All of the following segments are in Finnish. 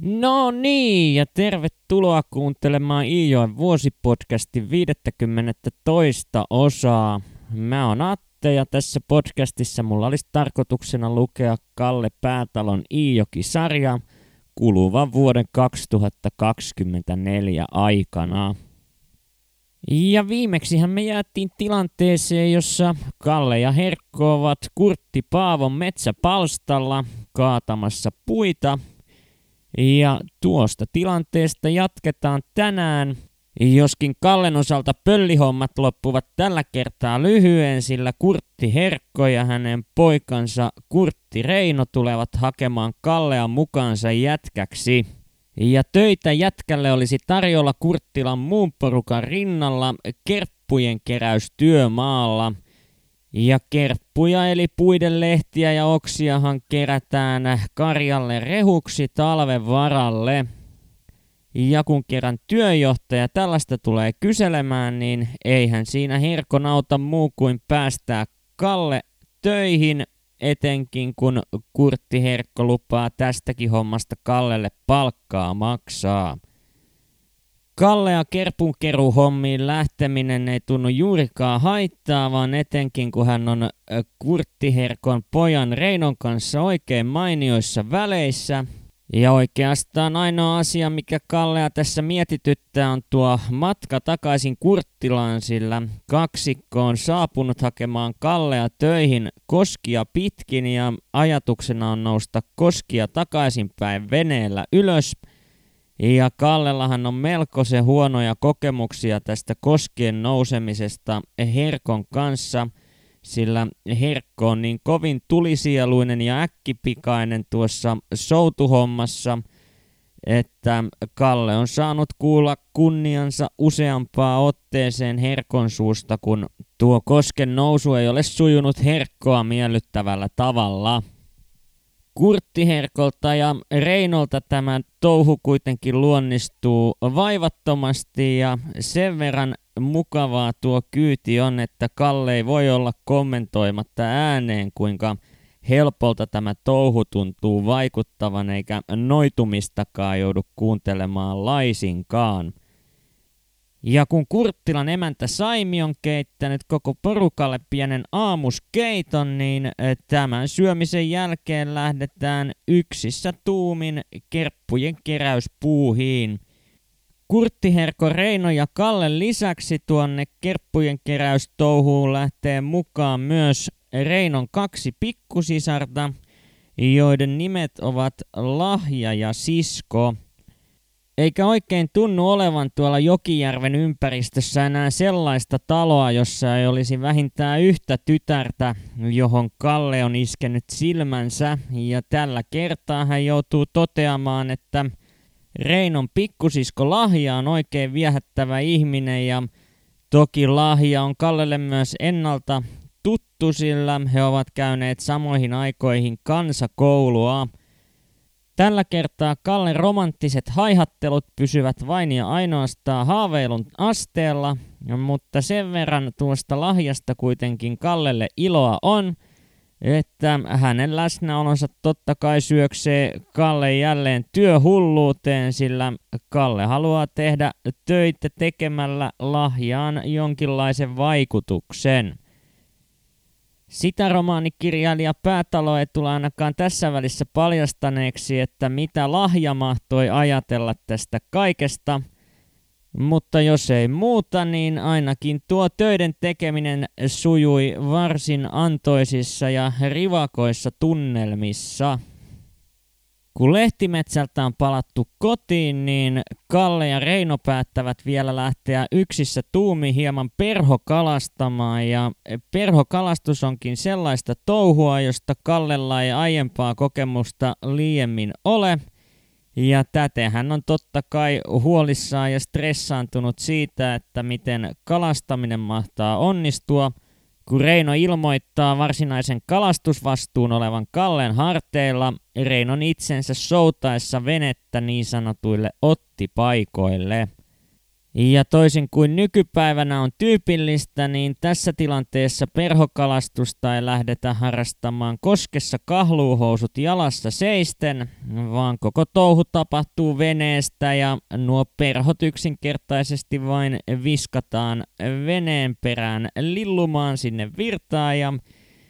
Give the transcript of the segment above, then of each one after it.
No niin, ja tervetuloa kuuntelemaan Iijoen vuosipodcastin 50 toista osaa. Mä oon Atte ja tässä podcastissa mulla olisi tarkoituksena lukea Kalle Päätalon Iijoki-sarja kuluvan vuoden 2024 aikana. Ja viimeksihän me jäätiin tilanteeseen, jossa Kalle ja Herkko ovat Kurtti Paavon metsäpalstalla kaatamassa puita – ja tuosta tilanteesta jatketaan tänään, joskin Kallen osalta pöllihommat loppuvat tällä kertaa lyhyen, sillä Kurtti Herkko ja hänen poikansa Kurtti Reino tulevat hakemaan Kallea mukaansa jätkäksi. Ja töitä jätkälle olisi tarjolla Kurttilan muun porukan rinnalla kerppujen keräystyömaalla – ja kerppuja eli puiden lehtiä ja oksiahan kerätään karjalle rehuksi talven varalle. Ja kun kerran työjohtaja tällaista tulee kyselemään, niin eihän siinä Herkon auta muu kuin päästää Kalle töihin, etenkin kun Kurtti Herkko lupaa tästäkin hommasta Kallelle palkkaa maksaa. Kalle ja kerpunkeruhommiin lähteminen ei tunnu juurikaan haittaa, vaan etenkin kun hän on Kurttiherkon pojan Reinon kanssa oikein mainioissa väleissä. Ja oikeastaan ainoa asia, mikä Kallea tässä mietityttää, on tuo matka takaisin Kurttilaan, sillä kaksikko on saapunut hakemaan Kallea töihin koskia pitkin ja ajatuksena on nousta koskia takaisinpäin veneellä ylös – ja Kallellahan on melkoisen huonoja kokemuksia tästä koskien nousemisesta Herkon kanssa, sillä Herkko on niin kovin tulisieluinen ja äkkipikainen tuossa soutuhommassa, että Kalle on saanut kuulla kunniansa useampaa otteeseen Herkon suusta, kun tuo kosken nousu ei ole sujunut Herkkoa miellyttävällä tavalla. Kurttiherkolta ja Reinolta tämä touhu kuitenkin luonnistuu vaivattomasti ja sen verran mukavaa tuo kyyti on, että Kalle ei voi olla kommentoimatta ääneen, kuinka helpolta tämä touhu tuntuu vaikuttavan eikä noitumistakaan joudu kuuntelemaan laisinkaan – ja kun Kurttilan emäntä Saimi on keittänyt koko porukalle pienen aamuskeiton, niin eh, tämän syömisen jälkeen lähdetään yksissä tuumin kerppujen keräyspuuhiin. Kurtti Herko Reino ja Kalle lisäksi tuonne kerppujen keräystouhuun lähtee mukaan myös Reinon kaksi pikkusisarta, joiden nimet ovat Lahja ja Sisko – eikä oikein tunnu olevan tuolla Jokijärven ympäristössä enää sellaista taloa, jossa ei olisi vähintään yhtä tytärtä, johon Kalle on iskenyt silmänsä. Ja tällä kertaa hän joutuu toteamaan, että Reinon pikkusisko Lahja on oikein viehättävä ihminen ja toki Lahja on Kallelle myös ennalta tuttu, sillä he ovat käyneet samoihin aikoihin kansakoulua – Tällä kertaa Kallen romanttiset haihattelut pysyvät vain ja ainoastaan haaveilun asteella, mutta sen verran tuosta lahjasta kuitenkin Kallelle iloa on, että hänen läsnäolonsa totta kai syöksee Kalle jälleen työhulluuteen, sillä Kalle haluaa tehdä töitä tekemällä lahjaan jonkinlaisen vaikutuksen. Sitä romaanikirjailija Päätalo ei tule ainakaan tässä välissä paljastaneeksi, että mitä lahja mahtoi ajatella tästä kaikesta. Mutta jos ei muuta, niin ainakin tuo töiden tekeminen sujui varsin antoisissa ja rivakoissa tunnelmissa. Kun lehtimetsältä on palattu kotiin, niin Kalle ja Reino päättävät vielä lähteä yksissä tuumi hieman perhokalastamaan. Ja perhokalastus onkin sellaista touhua, josta Kallella ei aiempaa kokemusta liiemmin ole. Ja täten hän on totta kai huolissaan ja stressaantunut siitä, että miten kalastaminen mahtaa onnistua – kun Reino ilmoittaa varsinaisen kalastusvastuun olevan Kallen harteilla, Reinon itsensä soutaessa venettä niin sanotuille ottipaikoille. Ja toisin kuin nykypäivänä on tyypillistä, niin tässä tilanteessa perhokalastusta ei lähdetä harrastamaan koskessa kahluuhousut jalassa seisten, vaan koko touhu tapahtuu veneestä ja nuo perhot yksinkertaisesti vain viskataan veneen perään lillumaan sinne virtaan ja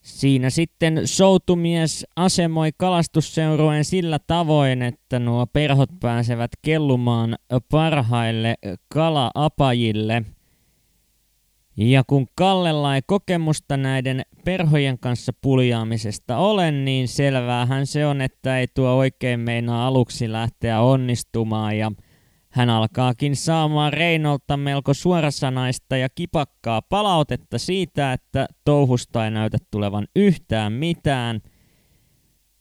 Siinä sitten soutumies asemoi kalastusseurueen sillä tavoin, että nuo perhot pääsevät kellumaan parhaille kalaapajille. Ja kun Kallella ei kokemusta näiden perhojen kanssa puljaamisesta ole, niin selväähän se on, että ei tuo oikein meinaa aluksi lähteä onnistumaan ja – hän alkaakin saamaan Reinolta melko suorasanaista ja kipakkaa palautetta siitä, että touhusta ei näytä tulevan yhtään mitään.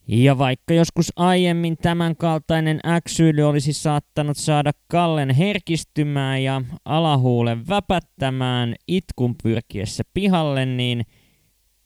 Ja vaikka joskus aiemmin tämänkaltainen äksyily olisi saattanut saada Kallen herkistymään ja alahuulen väpättämään itkun pyrkiessä pihalle, niin –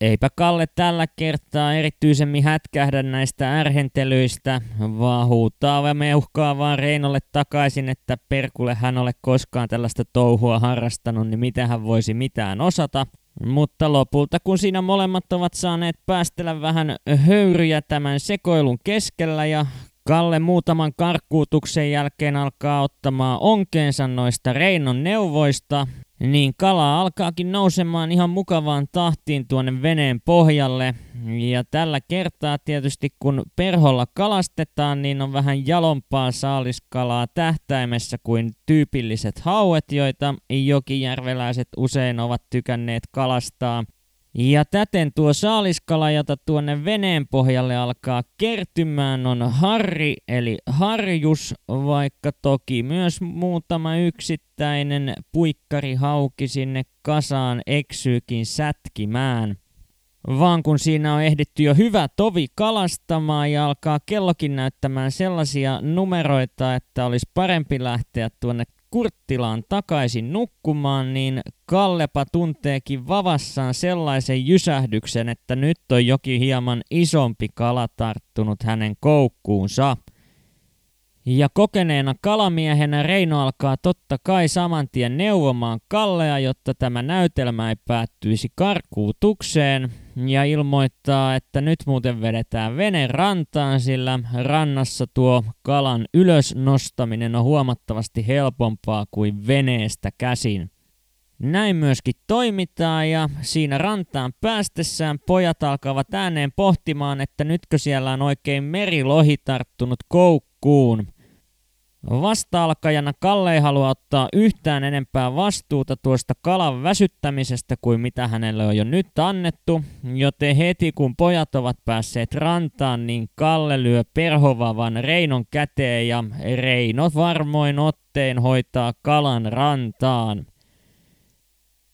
Eipä Kalle tällä kertaa erityisemmin hätkähdä näistä ärhentelyistä, vaan huutaa ja meuhkaa vaan Reinolle takaisin, että perkulle hän ole koskaan tällaista touhua harrastanut, niin miten hän voisi mitään osata. Mutta lopulta, kun siinä molemmat ovat saaneet päästellä vähän höyryjä tämän sekoilun keskellä ja Kalle muutaman karkkuutuksen jälkeen alkaa ottamaan onkeensa noista Reinon neuvoista, niin kala alkaakin nousemaan ihan mukavaan tahtiin tuonne veneen pohjalle. Ja tällä kertaa tietysti kun perholla kalastetaan, niin on vähän jalompaa saaliskalaa tähtäimessä kuin tyypilliset hauet, joita jokijärveläiset usein ovat tykänneet kalastaa. Ja täten tuo saaliskala, jota tuonne veneen pohjalle alkaa kertymään, on harri eli harjus, vaikka toki myös muutama yksittäinen puikkarihauki sinne kasaan eksyykin sätkimään. Vaan kun siinä on ehditty jo hyvä tovi kalastamaan ja alkaa kellokin näyttämään sellaisia numeroita, että olisi parempi lähteä tuonne Kurttilaan takaisin nukkumaan, niin Kallepa tunteekin vavassaan sellaisen jysähdyksen, että nyt on jokin hieman isompi kala tarttunut hänen koukkuunsa. Ja kokeneena kalamiehenä Reino alkaa totta kai saman tien neuvomaan Kallea, jotta tämä näytelmä ei päättyisi karkuutukseen, ja ilmoittaa, että nyt muuten vedetään vene rantaan, sillä rannassa tuo kalan ylös nostaminen on huomattavasti helpompaa kuin veneestä käsin. Näin myöskin toimitaan ja siinä rantaan päästessään pojat alkavat ääneen pohtimaan, että nytkö siellä on oikein merilohi tarttunut koukkuun – Vasta-alkajana Kalle ei halua ottaa yhtään enempää vastuuta tuosta kalan väsyttämisestä kuin mitä hänelle on jo nyt annettu, joten heti kun pojat ovat päässeet rantaan, niin Kalle lyö perhovavan Reinon käteen ja Reino varmoin otteen hoitaa kalan rantaan.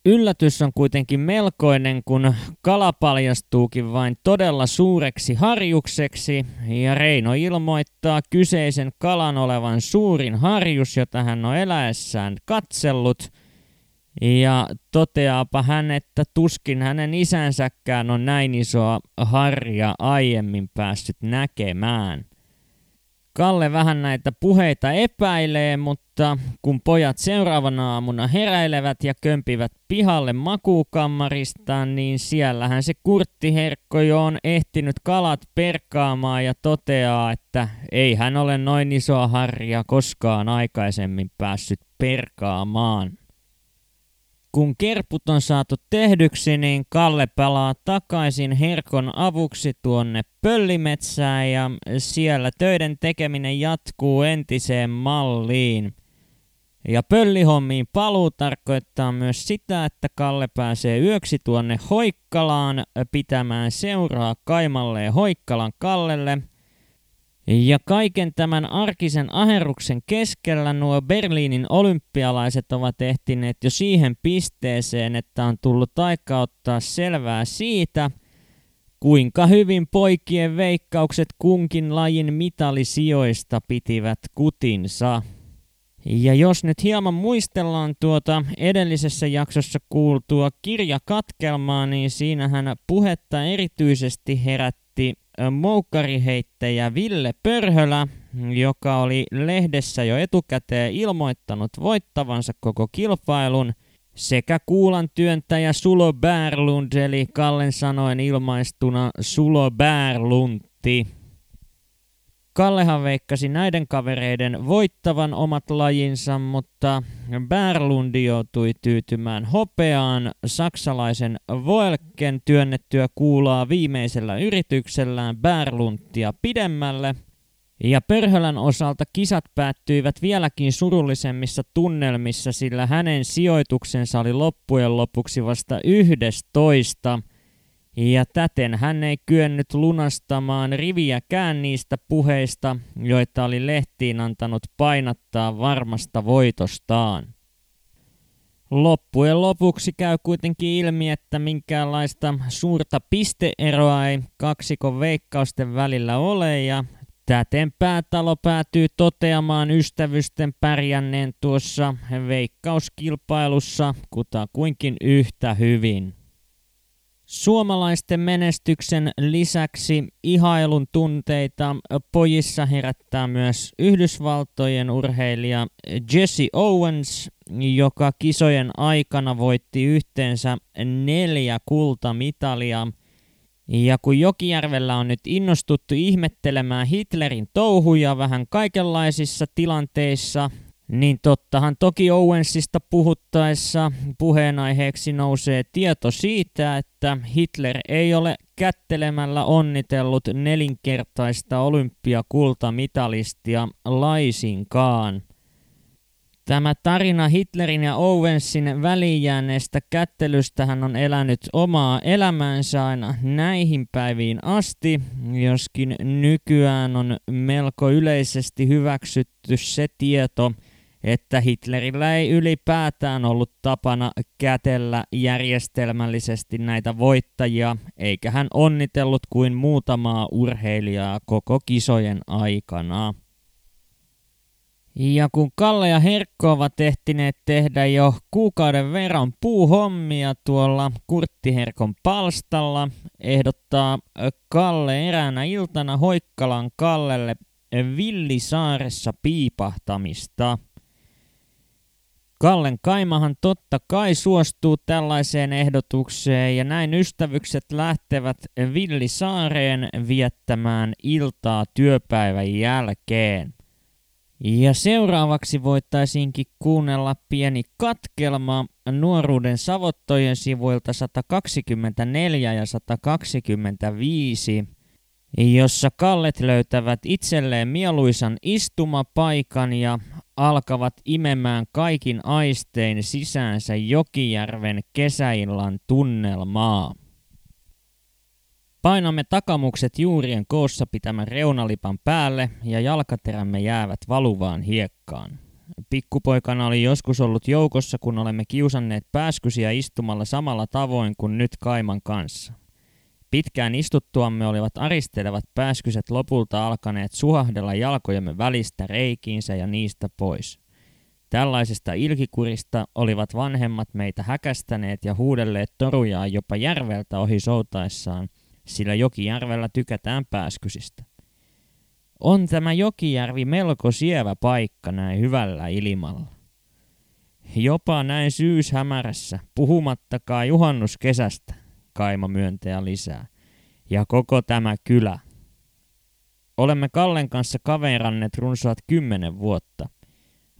Yllätys on kuitenkin melkoinen, kun kala paljastuukin vain todella suureksi harjukseksi, ja Reino ilmoittaa kyseisen kalan olevan suurin harjus, jota hän on eläessään katsellut, ja toteaapa hän, että tuskin hänen isänsäkään on näin isoa harja aiemmin päässyt näkemään. Kalle vähän näitä puheita epäilee, mutta kun pojat seuraavana aamuna heräilevät ja kömpivät pihalle makuukammaristaan, niin siellähän se kurttiherkko jo on ehtinyt kalat perkaamaan ja toteaa, että ei hän ole noin isoa harja koskaan aikaisemmin päässyt perkaamaan. Kun kerput on saatu tehdyksi, niin Kalle palaa takaisin Herkon avuksi tuonne pöllimetsään ja siellä töiden tekeminen jatkuu entiseen malliin. Ja pöllihommiin paluu tarkoittaa myös sitä, että Kalle pääsee yöksi tuonne Hoikkalaan pitämään seuraa Kaimalle ja Hoikkalan Kallelle – ja kaiken tämän arkisen aherruksen keskellä nuo Berliinin olympialaiset ovat ehtineet jo siihen pisteeseen, että on tullut aika ottaa selvää siitä, kuinka hyvin poikien veikkaukset kunkin lajin mitalisijoista pitivät kutinsa. Ja jos nyt hieman muistellaan tuota edellisessä jaksossa kuultua kirjakatkelmaa, niin siinähän puhetta erityisesti herätti moukkariheittäjä Ville Pörhölä, joka oli lehdessä jo etukäteen ilmoittanut voittavansa koko kilpailun, sekä kuulan työntäjä Sulo Bärlund, eli Kallen sanoen ilmaistuna Sulo Bärlunti. Kallehan veikkasi näiden kavereiden voittavan omat lajinsa, mutta Bärlundi joutui tyytymään hopeaan saksalaisen Voelken työnnettyä kuulaa viimeisellä yrityksellään Bärluntia pidemmälle. Ja Pörhölän osalta kisat päättyivät vieläkin surullisemmissa tunnelmissa, sillä hänen sijoituksensa oli loppujen lopuksi vasta yhdestoista – ja täten hän ei kyennyt lunastamaan riviäkään niistä puheista, joita oli lehtiin antanut painattaa varmasta voitostaan. Loppujen lopuksi käy kuitenkin ilmi, että minkäänlaista suurta pisteeroa ei kaksikon veikkausten välillä ole ja täten päätalo päätyy toteamaan ystävysten pärjänneen tuossa veikkauskilpailussa kutakuinkin yhtä hyvin. Suomalaisten menestyksen lisäksi ihailun tunteita pojissa herättää myös Yhdysvaltojen urheilija Jesse Owens, joka kisojen aikana voitti yhteensä neljä kultamitalia. Ja kun Jokijärvellä on nyt innostuttu ihmettelemään Hitlerin touhuja vähän kaikenlaisissa tilanteissa, niin tottahan toki Owensista puhuttaessa puheenaiheeksi nousee tieto siitä, että Hitler ei ole kättelemällä onnitellut nelinkertaista olympiakultamitalistia laisinkaan. Tämä tarina Hitlerin ja Owensin välijääneestä kättelystähän on elänyt omaa elämäänsä aina näihin päiviin asti, joskin nykyään on melko yleisesti hyväksytty se tieto, että Hitlerillä ei ylipäätään ollut tapana kätellä järjestelmällisesti näitä voittajia, eikä hän onnitellut kuin muutamaa urheilijaa koko kisojen aikana. Ja kun Kalle ja Herkko ovat ehtineet tehdä jo kuukauden verran puuhommia tuolla Kurtti Herkon palstalla, ehdottaa Kalle eräänä iltana Hoikkalan Kallelle Villisaaressa piipahtamista – Kallen Kaimahan totta kai suostuu tällaiseen ehdotukseen ja näin ystävykset lähtevät Villisaareen viettämään iltaa työpäivän jälkeen. Ja seuraavaksi voitaisiinkin kuunnella pieni katkelma nuoruuden savottojen sivuilta 124 ja 125, jossa Kallet löytävät itselleen mieluisan istumapaikan ja alkavat imemään kaikin aistein sisäänsä Jokijärven kesäillan tunnelmaa. Painamme takamukset juurien koossa pitämän reunalipan päälle ja jalkaterämme jäävät valuvaan hiekkaan. Pikkupoikana oli joskus ollut joukossa, kun olemme kiusanneet pääskysiä istumalla samalla tavoin kuin nyt Kaiman kanssa. Pitkään istuttuamme olivat aristelevat pääskyset lopulta alkaneet suhahdella jalkojemme välistä reikiinsä ja niistä pois. Tällaisesta ilkikurista olivat vanhemmat meitä häkästäneet ja huudelleet torujaan jopa järveltä ohi soutaessaan, sillä Jokijärvellä tykätään pääskysistä. On tämä Jokijärvi melko sievä paikka näin hyvällä ilmalla. Jopa näin syyshämärässä, puhumattakaan juhannuskesästä, kaima myöntäjä lisää. Ja koko tämä kylä. Olemme Kallen kanssa kaveranneet runsaat kymmenen vuotta.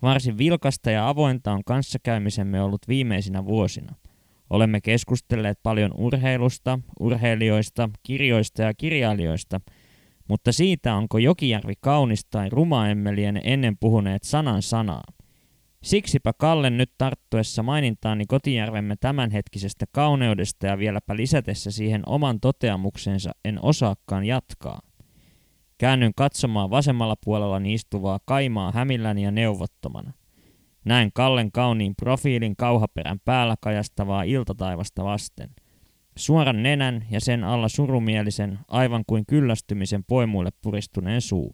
Varsin vilkasta ja avointa on kanssakäymisemme ollut viimeisinä vuosina. Olemme keskustelleet paljon urheilusta, urheilijoista, kirjoista ja kirjailijoista, mutta siitä onko Jokijärvi kaunis tai rumaemmelien ennen puhuneet sanan sanaa. Siksipä Kalle nyt tarttuessa mainintaani kotijärvemme tämänhetkisestä kauneudesta ja vieläpä lisätessä siihen oman toteamuksensa en osaakaan jatkaa. Käännyn katsomaan vasemmalla puolella istuvaa Kaimaa hämilläni ja neuvottomana. Näen Kallen kauniin profiilin kauhaperän päällä kajastavaa iltataivasta vasten. Suoran nenän ja sen alla surumielisen, aivan kuin kyllästymisen poimuille puristuneen suun.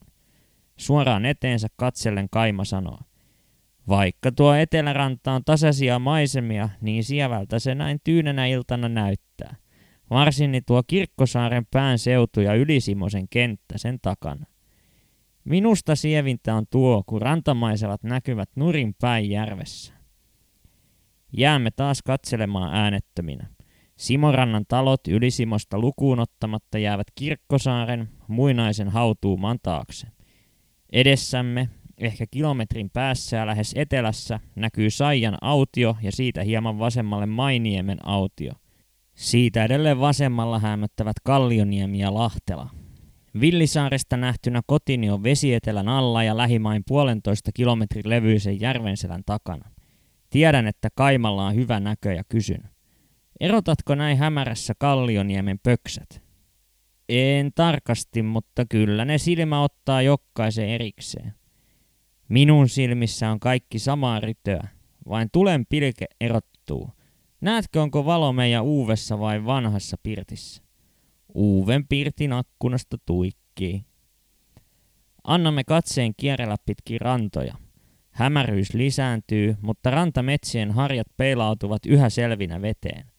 Suoraan eteensä katsellen Kaima sanoo. Vaikka tuo eteläranta on tasaisia maisemia, niin sievältä se näin tyynenä iltana näyttää. Varsinni tuo Kirkkosaaren pään seutu ja Ylisimosen kenttä sen takana. Minusta sievintä on tuo, kun rantamaisevat näkyvät nurin päin järvessä. Jäämme taas katselemaan äänettöminä. Simorannan talot Ylisimosta lukuun ottamatta jäävät Kirkkosaaren muinaisen hautuumaan taakse. Edessämme, ehkä kilometrin päässä ja lähes etelässä, näkyy Saijan autio ja siitä hieman vasemmalle Mainiemen autio. Siitä edelleen vasemmalla hämöttävät Kallioniemi ja Lahtela. Villisaaresta nähtynä kotini on vesietelän alla ja lähimain puolentoista kilometrin levyisen järvenselän takana. Tiedän, että Kaimalla on hyvä näkö ja kysyn. Erotatko näin hämärässä Kallioniemen pöksät? En tarkasti, mutta kyllä ne silmä ottaa jokkaisen erikseen. Minun silmissä on kaikki samaa rytöä, vain tulen pilke erottuu. Näetkö, onko valo meidän uuvessa vai vanhassa pirtissä? Uuven pirtin akkunasta tuikkii. Annamme katseen kierrellä pitkin rantoja. Hämäryys lisääntyy, mutta rantametsien harjat peilautuvat yhä selvinä veteen.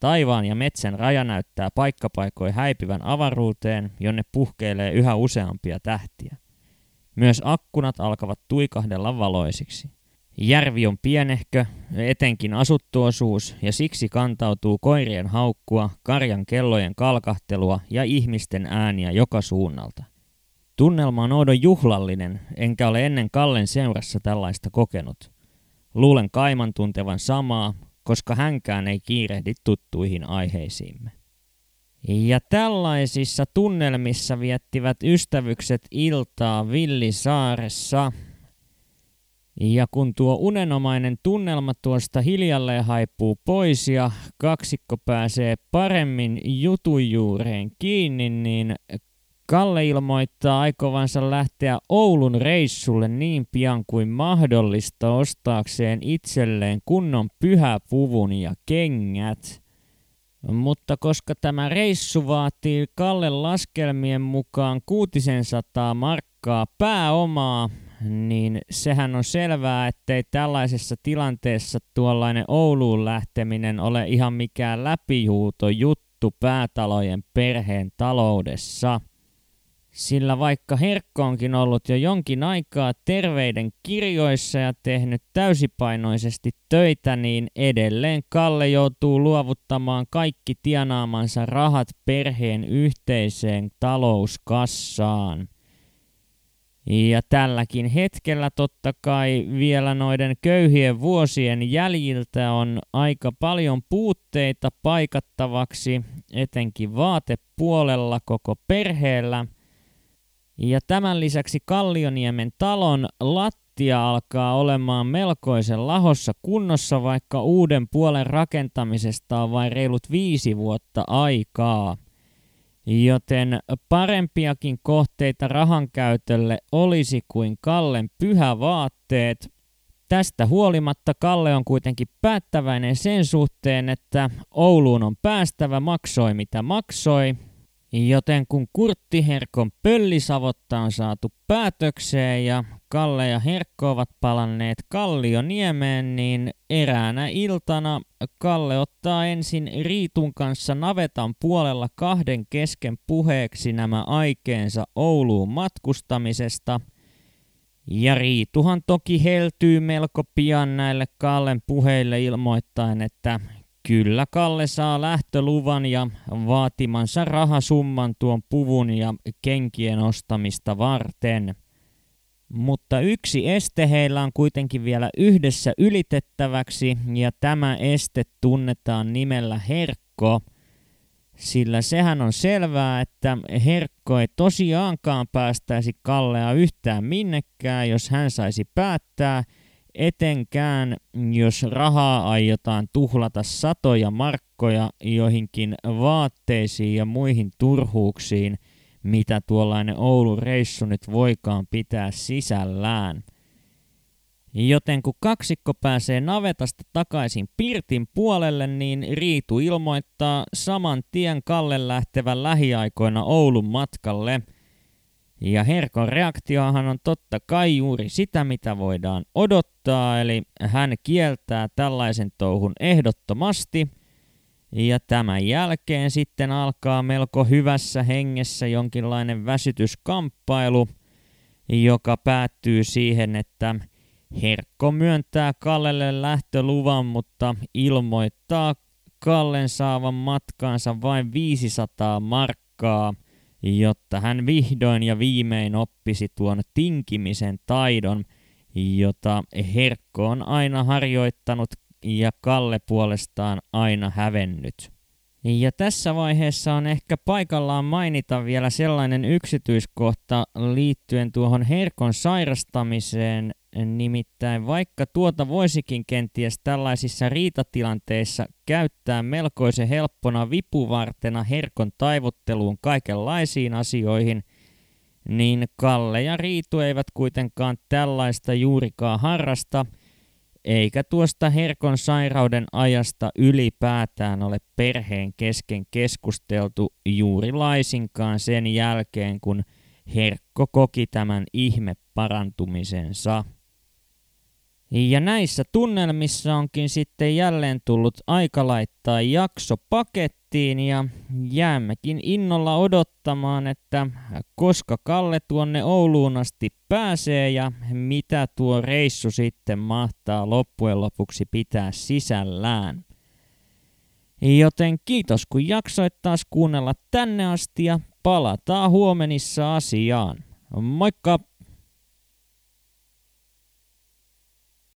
Taivaan ja metsän raja näyttää paikkapaikoin häipyvän avaruuteen, jonne puhkeilee yhä useampia tähtiä. Myös akkunat alkavat tuikahdella valoisiksi. Järvi on pienehkö, etenkin asuttu osuus, ja siksi kantautuu koirien haukkua, karjan kellojen kalkahtelua ja ihmisten ääniä joka suunnalta. Tunnelma on oudon juhlallinen, enkä ole ennen Kallen seurassa tällaista kokenut. Luulen Kaiman tuntevan samaa, koska hänkään ei kiirehdi tuttuihin aiheisiimme. Ja tällaisissa tunnelmissa viettivät ystävykset iltaa Villisaaressa. Ja kun tuo unenomainen tunnelma tuosta hiljalleen haipuu pois ja kaksikko pääsee paremmin jutun juureen kiinni, niin Kalle ilmoittaa aikovansa lähteä Oulun reissulle niin pian kuin mahdollista ostaakseen itselleen kunnon pyhäpuvun ja kengät. Mutta koska tämä reissu vaatii Kalle laskelmien mukaan 600 markkaa pääomaa, niin sehän on selvää, ettei tällaisessa tilanteessa tuollainen Ouluun lähteminen ole ihan mikään läpihuuto juttu päätalojen perheen taloudessa. Sillä vaikka Herkko onkin ollut jo jonkin aikaa terveiden kirjoissa ja tehnyt täysipainoisesti töitä, niin edelleen Kalle joutuu luovuttamaan kaikki tienaamansa rahat perheen yhteiseen talouskassaan. Ja tälläkin hetkellä totta kai vielä noiden köyhien vuosien jäljiltä on aika paljon puutteita paikattavaksi, etenkin vaatepuolella koko perheellä – ja tämän lisäksi Kallioniemen talon lattia alkaa olemaan melkoisen lahossa kunnossa, vaikka uuden puolen rakentamisesta on vain reilut viisi vuotta aikaa. Joten parempiakin kohteita rahan käytölle olisi kuin Kallen pyhävaatteet. Tästä huolimatta Kalle on kuitenkin päättäväinen sen suhteen, että Ouluun on päästävä maksoi mitä maksoi, Joten kun Kurtti Herkon pöllisavotta on saatu päätökseen ja Kalle ja Herkko ovat palanneet Kallioniemeen, niin eräänä iltana Kalle ottaa ensin Riitun kanssa navetan puolella kahden kesken puheeksi nämä aikeensa Ouluun matkustamisesta. Ja Riituhan toki heltyy melko pian näille Kallen puheille ilmoittaen, että Kyllä Kalle saa lähtöluvan ja vaatimansa rahasumman tuon puvun ja kenkien ostamista varten. Mutta yksi este heillä on kuitenkin vielä yhdessä ylitettäväksi ja tämä este tunnetaan nimellä Herkko. Sillä sehän on selvää, että Herkko ei tosiaankaan päästäisi Kallea yhtään minnekään, jos hän saisi päättää – etenkään jos rahaa aiotaan tuhlata satoja markkoja joihinkin vaatteisiin ja muihin turhuuksiin, mitä tuollainen Oulun reissu nyt voikaan pitää sisällään. Joten kun kaksikko pääsee navetasta takaisin Pirtin puolelle, niin Riitu ilmoittaa saman tien Kalle lähtevän lähiaikoina Oulun matkalle – ja Herkon reaktiohan on totta kai juuri sitä, mitä voidaan odottaa, eli hän kieltää tällaisen touhun ehdottomasti. Ja tämän jälkeen sitten alkaa melko hyvässä hengessä jonkinlainen väsytyskamppailu, joka päättyy siihen, että Herkko myöntää Kallelle lähtöluvan, mutta ilmoittaa Kallen saavan matkaansa vain 500 markkaa, jotta hän vihdoin ja viimein oppisi tuon tinkimisen taidon, jota Herkko on aina harjoittanut ja Kalle puolestaan aina hävennyt. Ja tässä vaiheessa on ehkä paikallaan mainita vielä sellainen yksityiskohta liittyen tuohon Herkon sairastamiseen, Nimittäin vaikka tuota voisikin kenties tällaisissa riitatilanteissa käyttää melkoisen helppona vipuvartena herkon taivutteluun kaikenlaisiin asioihin, niin Kalle ja Riitu eivät kuitenkaan tällaista juurikaan harrasta, eikä tuosta herkon sairauden ajasta ylipäätään ole perheen kesken keskusteltu juuri laisinkaan sen jälkeen, kun Herkko koki tämän ihme parantumisensa. Ja näissä tunnelmissa onkin sitten jälleen tullut aika laittaa jakso pakettiin ja jäämmekin innolla odottamaan, että koska Kalle tuonne Ouluun asti pääsee ja mitä tuo reissu sitten mahtaa loppujen lopuksi pitää sisällään. Joten kiitos kun jaksoit taas kuunnella tänne asti ja palataan huomenissa asiaan. Moikka!